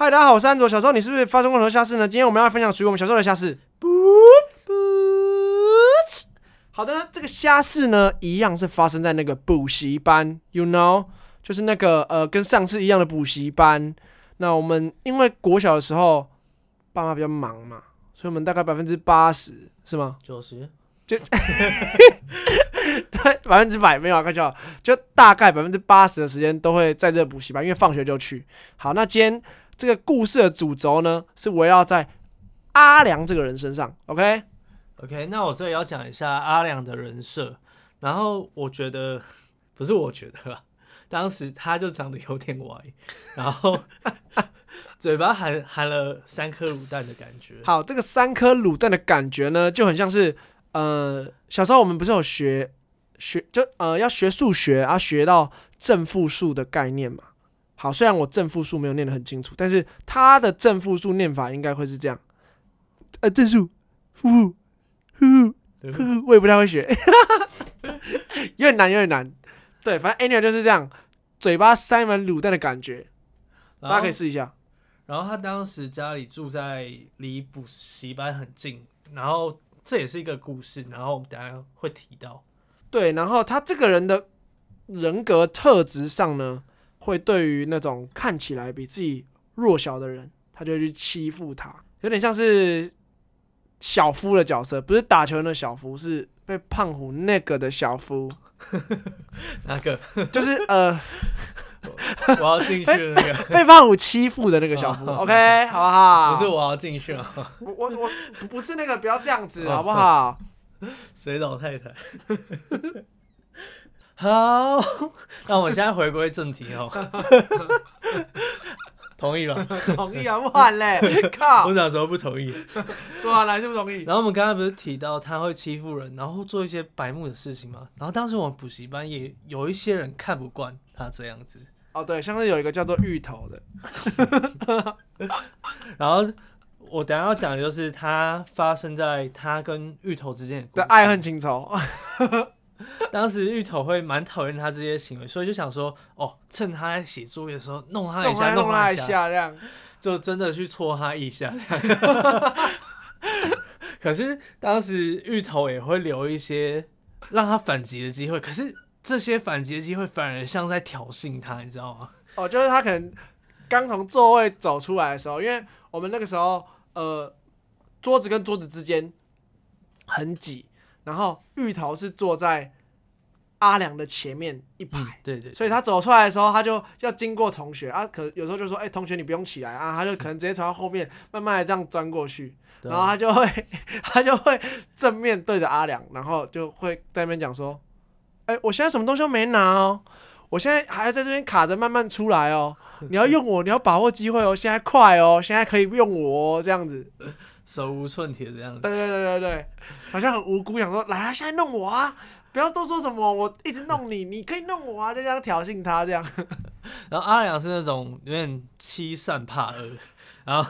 嗨，大家好，我是安卓。小时候你是不是发生过很多瞎事呢？今天我们要分享属于我们小时候的瞎事。好的，这个瞎事呢，一样是发生在那个补习班，you know，就是那个呃，跟上次一样的补习班。那我们因为国小的时候，爸妈比较忙嘛，所以我们大概百分之八十是吗？九十。就 对，百分之百没有啊，开玩笑，就大概百分之八十的时间都会在这补习班，因为放学就去。好，那今天这个故事的主轴呢，是围绕在阿良这个人身上。OK，OK，okay? 那我这里要讲一下阿良的人设。然后我觉得不是我觉得啦，当时他就长得有点歪，然后 嘴巴含含了三颗卤蛋的感觉。好，这个三颗卤蛋的感觉呢，就很像是。呃，小时候我们不是有学学就呃要学数学啊，学到正负数的概念嘛。好，虽然我正负数没有念得很清楚，但是它的正负数念法应该会是这样。呃，正数负负我也不太会学，有点难，有点难。对，反正 anyway 就是这样，嘴巴塞满卤蛋的感觉，大家可以试一下。然后他当时家里住在离补习班很近，然后。这也是一个故事，然后我们等下会提到。对，然后他这个人的人格特质上呢，会对于那种看起来比自己弱小的人，他就会去欺负他，有点像是小夫的角色，不是打球的小夫，是被胖虎那个的小夫。哪个？就是呃。我要进去了，那个被胖虎欺负的那个小夫，OK，好不好？不是我要进去了，我我我不是那个，不要这样子，好不好？水老太太，好，那我们现在回归正题哦。同意了，同意啊，不然嘞，靠！我哪时候不同意？对啊，哪是不同意？然后我们刚才不是提到他会欺负人，然后做一些白目的事情嘛？然后当时我们补习班也有一些人看不惯他这样子。哦，对，像是有一个叫做芋头的。然后我等下要讲的就是他发生在他跟芋头之间的爱恨情仇。当时芋头会蛮讨厌他这些行为，所以就想说，哦，趁他在写作业的时候弄他一下，弄他一下，这样 就真的去戳他一下。可是当时芋头也会留一些让他反击的机会，可是这些反击的机会反而像在挑衅他，你知道吗？哦，就是他可能刚从座位走出来的时候，因为我们那个时候，呃，桌子跟桌子之间很挤。然后芋头是坐在阿良的前面一排，嗯、对，对对，所以他走出来的时候，他就要经过同学啊，可有时候就说，哎、欸，同学你不用起来啊，他就可能直接从他后面慢慢的这样钻过去，然后他就会 他就会正面对着阿良，然后就会在那边讲说，哎、欸，我现在什么东西都没拿哦，我现在还要在这边卡着慢慢出来哦，你要用我，你要把握机会哦，现在快哦，现在可以用我哦，这样子。手无寸铁这样子，对对对对对，好像很无辜，想说来啊，现在弄我啊，不要多说什么，我一直弄你，你可以弄我啊，就这样挑衅他这样。然后阿良是那种有点欺善怕恶，然后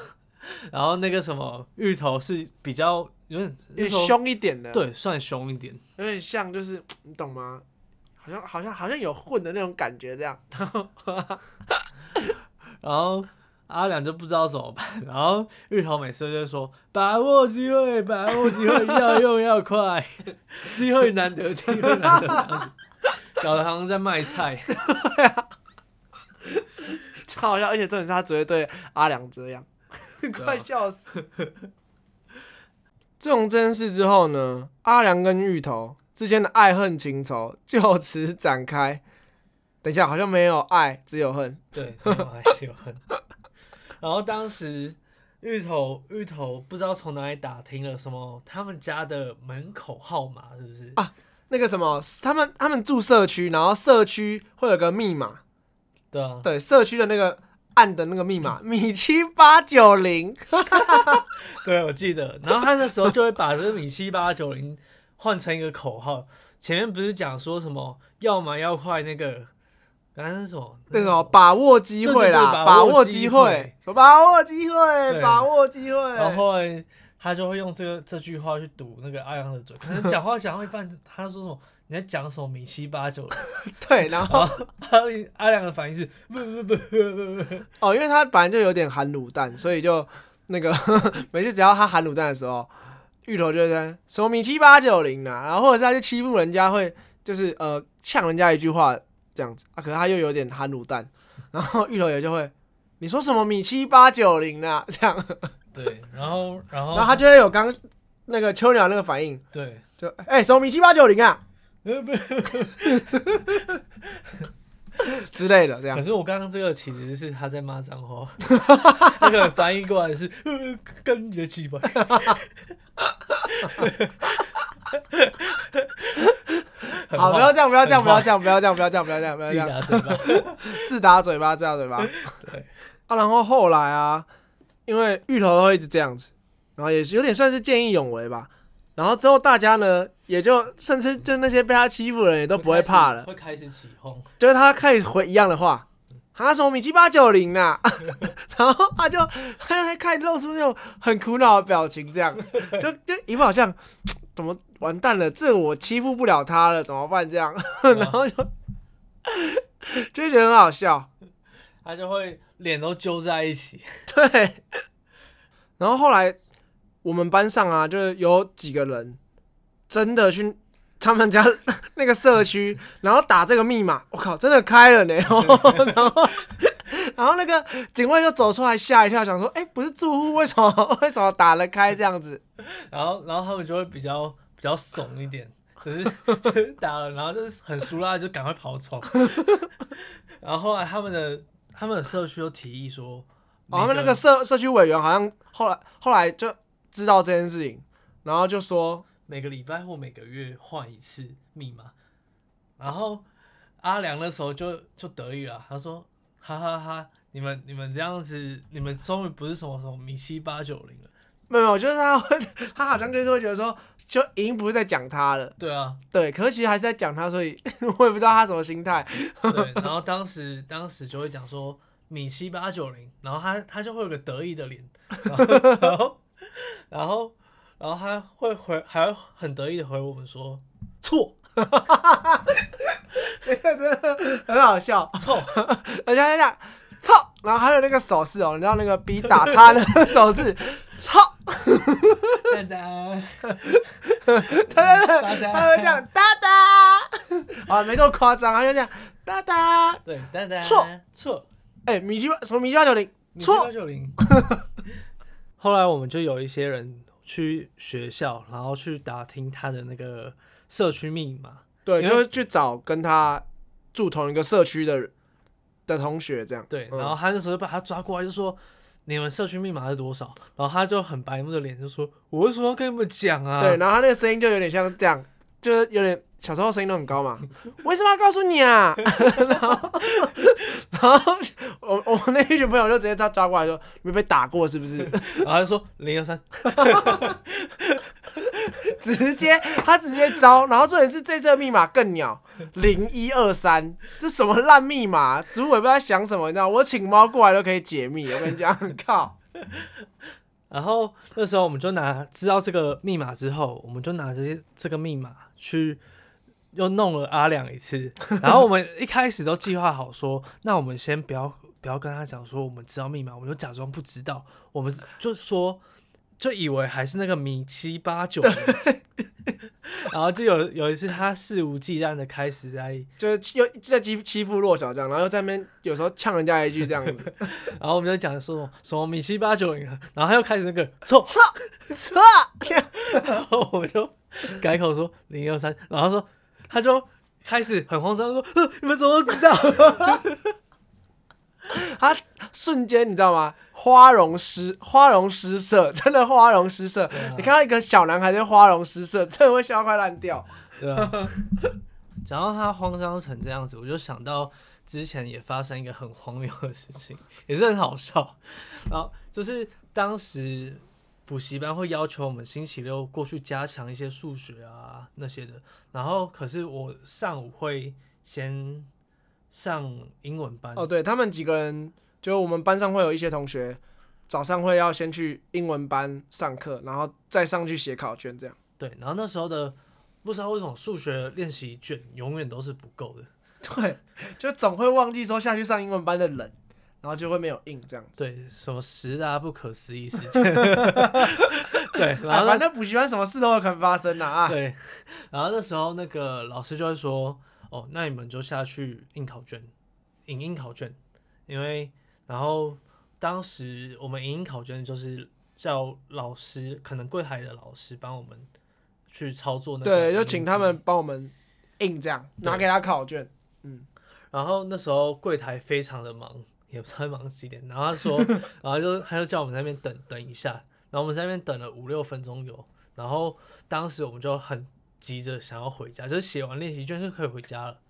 然后那个什么芋头是比较有点有点凶一点的，对，算凶一点，有点像就是你懂吗？好像好像好像有混的那种感觉这样，然后然后。阿良就不知道怎么办，然后芋头每次就说：“把握机会，把握机会，要用要快，机会难得，机会难得。”搞得好像在卖菜，对啊，超好笑，而且重点是他只会对阿良这样，快笑死。自从这件事之后呢，阿良跟芋头之间的爱恨情仇就此展开。等一下，好像没有爱，只有恨。对，没有爱，只有恨。然后当时芋头芋头不知道从哪里打听了什么他们家的门口号码是不是啊？那个什么，他们他们住社区，然后社区会有个密码，对啊，对，社区的那个按的那个密码米七八九零，对，我记得。然后他那时候就会把这个米七八九零换成一个口号，前面不是讲说什么要么要快那个。刚才是什么？那个把握机会啦，把握机会，把握机会，把握机会。然后他就会用这个这句话去堵那个阿良的嘴，可能讲话讲到一半，他说什么？你在讲什么米七八九零？对，然后阿亮阿亮的反应是不不不不不哦，因为他本来就有点含卤蛋，所以就那个 每次只要他含卤蛋的时候，芋头就在什么米七八九零啊，然后或者是他就欺负人家会就是呃呛人家一句话这样子啊，可是他又有点含卤蛋，然后芋头也就会你说什么米七八九零啊这样。对，然后 然后然后他就会有刚那个秋鸟那个反应，对，就哎、欸、什么米七八九零啊，之类的这样。可是我刚刚这个其实是他在骂脏话，那个翻译过来是跟你的鸡巴。好，不要这样，不要这样，不要这样，不要这样，不要这样，不要这样，不要这样，自打嘴巴，自打嘴巴。对啊，然后后来啊。因为芋头会一直这样子，然后也是有点算是见义勇为吧。然后之后大家呢，也就甚至就那些被他欺负的人也都不会怕了，会开始起哄，就是他开始回一样的话，他什么米七八九零呐，然后他就他就开始露出那种很苦恼的表情，这样 就就一副好像怎么完蛋了，这我欺负不了他了，怎么办？这样，然后就就觉得很好笑，他就会。脸都揪在一起，对。然后后来我们班上啊，就是有几个人真的去他们家那个社区，然后打这个密码，我靠，真的开了呢。然后，然后那个警卫就走出来吓一跳，想说：“哎，不是住户，为什么为什么打得开这样子？”然后，然后他们就会比较比较怂一点，可是 就是打了，然后就是很熟啦，就赶快跑走。然后后来他们的。他们的社区都提议说，哦，他们那个社社区委员好像后来后来就知道这件事情，然后就说每个礼拜或每个月换一次密码。然后阿良那时候就就得意了，他说：“哈哈哈哈，你们你们这样子，你们终于不是什么什么米七八九零了。”没有，就是他会，他好像就是会觉得说，就已经不是在讲他了。对啊，对，可是其实还是在讲他，所以 我也不知道他什么心态。对，然后当时当时就会讲说米七八九零，然后他他就会有个得意的脸，然后然后然后然后他会回还会很得意的回我们说错，哈哈哈哈哈，真的很好笑，错，而且他讲错，然后还有那个手势哦，你知道那个比打叉的手势，错。哒哒，对对对，他会这样哒。哒，啊，没这么夸张，他就这样哒哒，对哒哒，错。错，哎，米七八什么米七八九零，错八九零。后来我们就有一些人去学校，然后去打听他的那个社区密码，对，就是去找跟他住同一个社区的的同学，这样。对，然后他那时候就把他抓过来，就说。你们社区密码是多少？然后他就很白目的脸就说：“我为什么要跟你们讲啊？”对，然后他那个声音就有点像这样，就是有点小时候声音都很高嘛。为什么要告诉你啊？然后，然后我我那一群朋友就直接他抓过来说：“没被打过是不是？” 然后他就说：“零幺三。”直接他直接招，然后重点是这次密码更鸟，零一二三，这什么烂密码？主委不知道在想什么，你知道？我请猫过来都可以解密，我跟你讲，靠！然后那时候我们就拿知道这个密码之后，我们就拿这些这个密码去又弄了阿亮一次。然后我们一开始都计划好说，那我们先不要不要跟他讲说我们知道密码，我们就假装不知道，我们就说。就以为还是那个米七八九，然后就有有一次他肆无忌惮的开始在，就是又在欺欺负弱小这样，然后又在那边有时候呛人家一句这样子，然后我们就讲说什么米七八九零，然后他又开始那个错错错，然后我们就改口说零幺三，然后说他就开始很慌张说，你们怎么都知道？他瞬间你知道吗？花容失花容失色，真的花容失色。啊、你看到一个小男孩在花容失色，真的会笑快烂掉。对啊，讲到他慌张成这样子，我就想到之前也发生一个很荒谬的事情，也是很好笑。然后就是当时补习班会要求我们星期六过去加强一些数学啊那些的，然后可是我上午会先。上英文班哦，对他们几个人，就我们班上会有一些同学，早上会要先去英文班上课，然后再上去写考卷，这样。对，然后那时候的不知道为什么数学练习卷永远都是不够的。对，就总会忘记说下去上英文班的人，然后就会没有印这样子。对，什么十大不可思议事件。对，然后反正补习班什么事都有可能发生啊。对，然后那时候那个老师就会说：“哦，那你们就下去印考卷，印印考卷，因为然后当时我们影印考卷就是叫老师，可能柜台的老师帮我们去操作那个，对，就请他们帮我们印这样，拿给他考卷。嗯，然后那时候柜台非常的忙，也不知道忙几点，然后他说，然后就他就叫我们在那边等等一下。”然后我们在那边等了五六分钟有，然后当时我们就很急着想要回家，就是写完练习卷就可以回家了。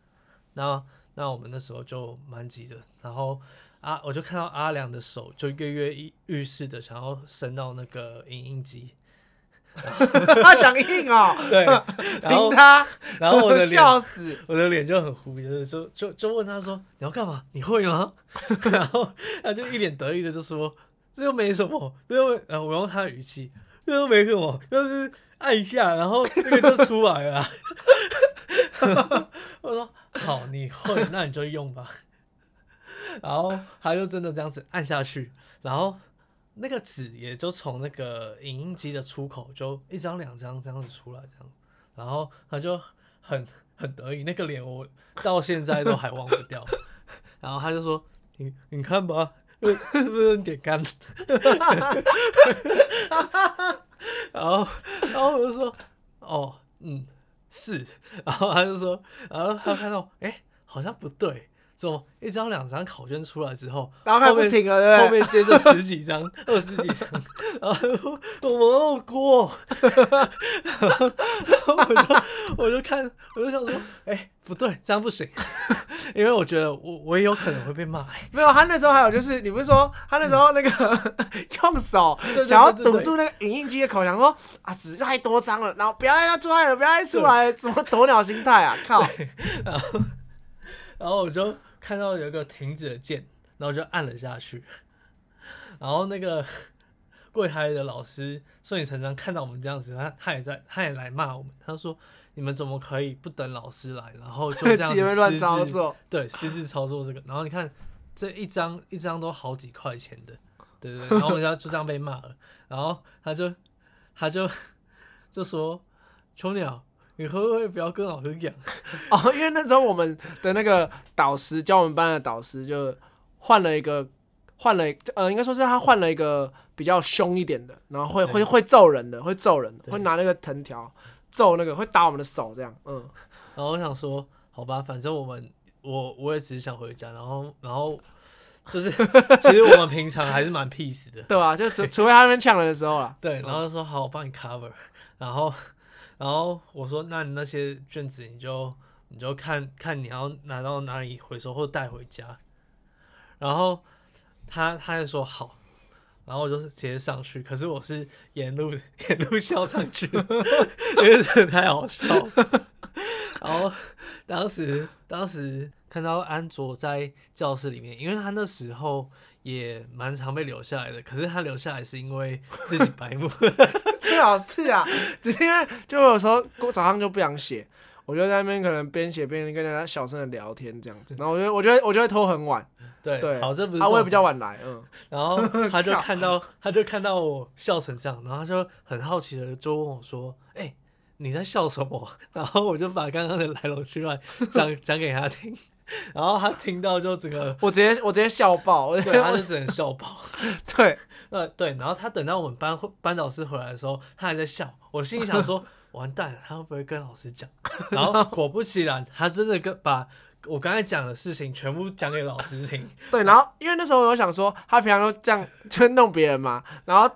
那那我们那时候就蛮急的，然后啊，我就看到阿良的手就跃跃欲试的想要伸到那个影印机，他想印哦，对，然后他，然后我的 脸笑死，我的脸就很狐疑的就就就问他说你要干嘛？你会吗？然后他就一脸得意的就说。这又没什么，这又然后我用他的语气，这又没什么，就是按一下，然后那个就出来了。我说好，你会，那你就用吧。然后他就真的这样子按下去，然后那个纸也就从那个影印机的出口就一张两张这样子出来，这样，然后他就很很得意，那个脸我到现在都还忘不掉。然后他就说：“你你看吧。”是不是很点干？然后，然后我就说，哦，嗯，是。然后他就说，然后他看到，哎、欸，好像不对。怎么一张两张考卷出来之后，然后还不停了，后面接着十几张、二十几张，然后我没有过，然后我就我就看，我就想说，哎、欸，不对，这样不行，因为我觉得我我也有可能会被骂。没有，他那时候还有就是，你不是说他那时候那个用手想要堵住那个影印机的口，想说啊，纸太多张了，然后不要让它出来了，不要再出来了，怎么鸵鸟心态啊？靠！然后然后我就。看到有一个停止的键，然后就按了下去。然后那个 柜台的老师顺理成章看到我们这样子，他他也在，他也来骂我们。他说：“你们怎么可以不等老师来，然后就这样子 乱操作？对，私自操作这个。然后你看这一张一张都好几块钱的，对对对。然后人家就这样被骂了。然后他就他就就说：‘秋鸟。’你会不会不要跟老师讲？哦，因为那时候我们的那个导师教我们班的导师就换了一个，换了呃，应该说是他换了一个比较凶一点的，然后会会会揍人的，会揍人的，会拿那个藤条揍那个，会打我们的手这样。嗯，然后我想说，好吧，反正我们我我也只是想回家，然后然后就是其实我们平常还是蛮 peace 的，对吧、啊？就除除非他那边呛人的时候啊。对，然后就说好，我帮你 cover，然后。然后我说：“那你那些卷子，你就你就看看你要拿到哪里回收或带回家。”然后他他就说好，然后我就直接上去。可是我是沿路 沿路笑上去，因为真的太好笑。然后当时当时看到安卓在教室里面，因为他那时候也蛮常被留下来的。可是他留下来是因为自己白目。最好是啊，只是因为就有时候我早上就不想写，我就在那边可能边写边跟人家小声的聊天这样子，然后我觉得我觉得我就会拖很晚，对对，好这不是，他会比较晚来，嗯，然后他就 看到他就看到我笑成这样，然后他就很好奇的就问我说，你在笑什么？然后我就把刚刚的来龙去脉讲讲给他听。然后他听到就整个，我直接我直接笑爆，对，他就只能笑爆，对，呃对，然后他等到我们班班导师回来的时候，他还在笑，我心里想说完蛋了，他会不会跟老师讲？然后果不其然，他真的跟把我刚才讲的事情全部讲给老师听。对，然后因为那时候我想说，他平常都这样就弄别人嘛，然后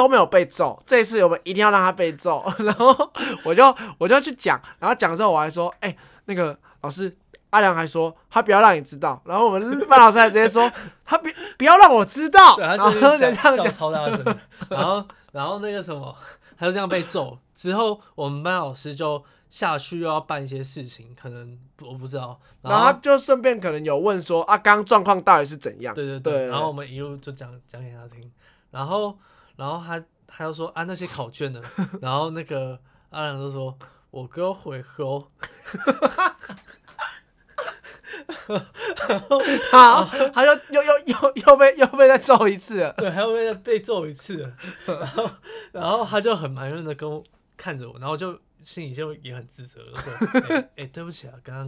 都没有被揍，这一次我们一定要让他被揍，然后我就我就去讲，然后讲之后我还说，哎、欸，那个老师。阿良还说他不要让你知道，然后我们班老师还直接说 他不不要让我知道，对，他就这样叫超大声，然后然后那个什么，他就这样被揍之后，我们班老师就下去又要办一些事情，可能我不知道，然后他就顺便可能有问说啊，刚状况到底是怎样？对对。对，然后我们一路就讲讲给他听，然后然后他他又说啊那些考卷呢，然后那个阿良就说。我哥会喝。好，他就又又又又被又被再揍一次了，对，还要被再被揍一次了，然后然后他就很埋怨的跟我看着我，然后就心里就也很自责，就说：“哎、欸欸，对不起啊，刚刚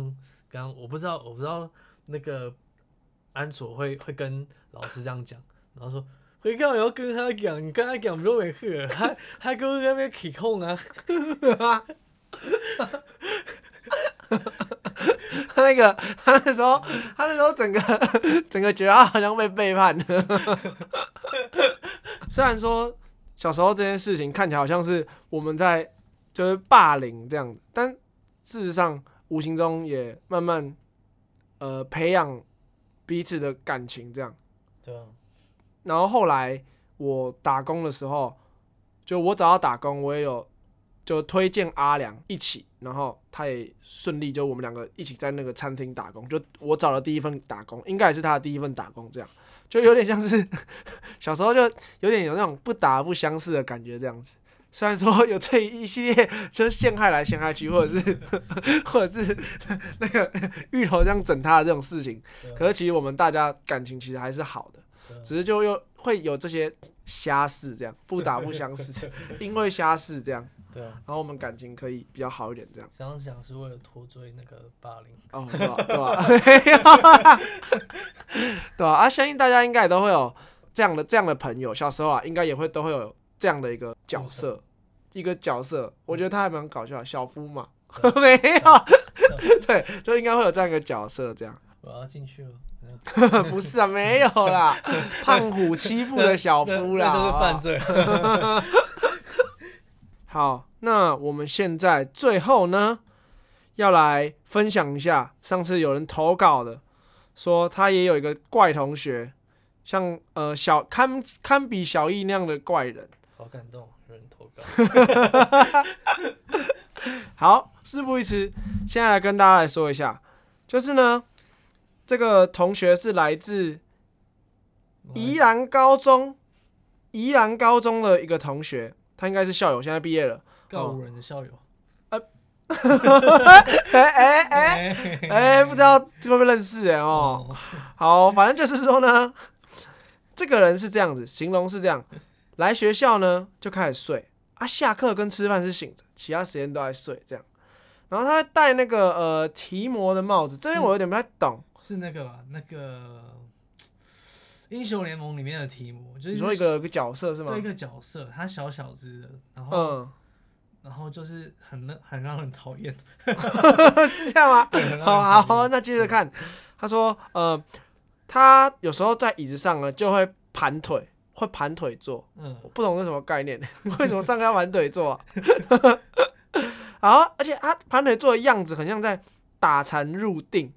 刚刚我不知道，我不知道那个安卓会会跟老师这样讲，然后说回看我要跟他讲，你跟他讲不没事，还还跟我那边起哄啊。”他那个，他那时候，他那时候整个整个觉得他好像被背叛了。虽然说小时候这件事情看起来好像是我们在就是霸凌这样，但事实上无形中也慢慢呃培养彼此的感情这样。对啊。然后后来我打工的时候，就我找到打工，我也有。就推荐阿良一起，然后他也顺利，就我们两个一起在那个餐厅打工。就我找了第一份打工，应该也是他的第一份打工，这样就有点像是 小时候就有点有那种不打不相识的感觉，这样子。虽然说有这一系列就是陷害来陷害去，或者是 或者是 那个芋头这样整他的这种事情，可是其实我们大家感情其实还是好的，只是就又会有这些瞎事，这样不打不相识，因为瞎事这样。对啊，然后我们感情可以比较好一点，这样。这样想是为了脱罪那个霸凌哦，对吧？对吧？对啊，啊，相信大家应该也都会有这样的这样的朋友，小时候啊，应该也会都会有这样的一个角色，一个角色。我觉得他还蛮搞笑的，小夫嘛，没有，对，就应该会有这样一个角色，这样。我要进去了。不是啊，没有啦，胖虎欺负的小夫啦，就是犯罪。好，那我们现在最后呢，要来分享一下上次有人投稿的，说他也有一个怪同学，像呃小堪堪比小易那样的怪人，好感动，有人投稿。好，事不宜迟，现在来跟大家来说一下，就是呢，这个同学是来自宜兰高中，宜兰高中的一个同学。他应该是校友，现在毕业了。告五人的校友。哎哎哎哎，不知道会不会认识哎哦。好，反正就是说呢，这个人是这样子，形容是这样：来学校呢就开始睡啊，下课跟吃饭是醒着，其他时间都在睡这样。然后他戴那个呃提摩的帽子，这边我有点不太懂。是那个吧？那个。英雄联盟里面的提摩，就是你说一个一个角色是吗？对，一个角色，他小小只的，然后，嗯，然后就是很很让人讨厌，是这样吗？好好好，那接着看，他说，呃，他有时候在椅子上呢，就会盘腿，会盘腿坐，嗯，我不懂是什么概念，为什么上课要盘腿坐啊？然后，而且他盘腿坐的样子很像在打禅入定，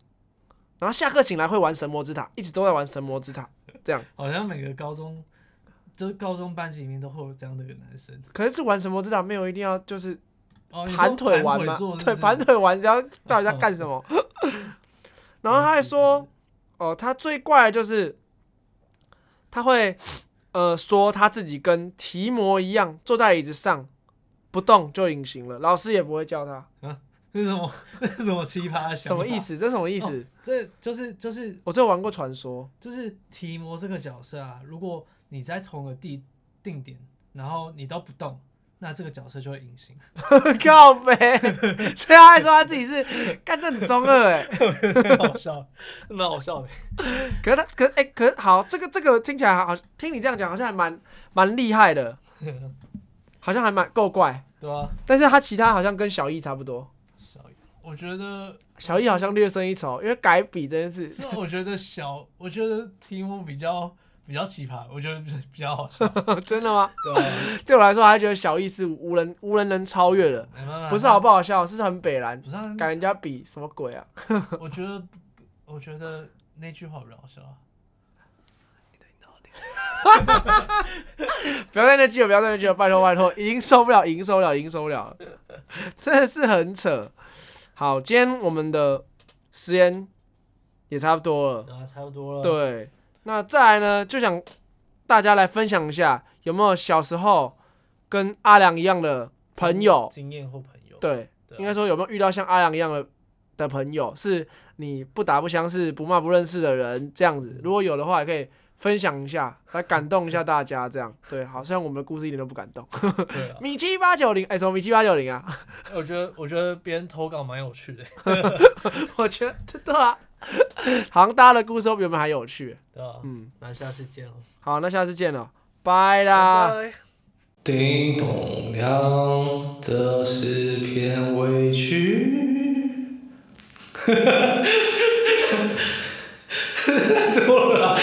然后下课醒来会玩神魔之塔，一直都在玩神魔之塔。这样好像每个高中，就是高中班级里面都会有这样的一个男生。可是是玩神魔之塔没有？一定要就是盘腿玩吗？对，盘腿玩，然后到底在干什么？然后他还说，哦，他最怪的就是他会呃说他自己跟提摩一样坐在椅子上不动就隐形了，老师也不会叫他。啊这是什么？这是什么奇葩的想法？什么意思？这是什么意思？哦、这就是就是我只有玩过传说，就是提摩这个角色啊。如果你在同个地定点，然后你都不动，那这个角色就会隐形。靠呗，所以他还说他自己是干这很中二哎，很好笑，蛮好笑的。可是他，可是哎、欸，可是好，这个这个听起来好，听你这样讲好像还蛮蛮厉害的，好像还蛮够怪，对啊。但是他其他好像跟小易差不多。小易我觉得小易好像略胜一筹，因为改笔这件事。是，我觉得小，我觉得题目比较比较奇葩，我觉得比较好笑。真的吗？对啊，对我来说，还觉得小易是无人无人能超越的。不是好不好笑，是很北蓝。不是改人家笔什么鬼啊？我觉得，我觉得那句话比较好笑。不要在那句了，不要在那句了，拜托拜托，已经受不了，已经受不了，已经受不了，真的是很扯。好，今天我们的时间也差不多了，啊，差不多了。对，那再来呢，就想大家来分享一下，有没有小时候跟阿良一样的朋友经验或朋友？对，对对啊应该说有没有遇到像阿良一样的的朋友，是你不打不相识、不骂不认识的人这样子？如果有的话，也可以分享一下，来感动一下大家，这样 对，好像我们的故事一点都不感动。对、啊，米七八九零，哎，什么米七八九零啊？我觉得，我觉得别人投稿蛮有趣的。我觉得对啊，好像大家的故事比我们还有趣。对啊，嗯，那下次见了。好，那下次见了，拜啦。叮咚亮，这是片尾曲。多了。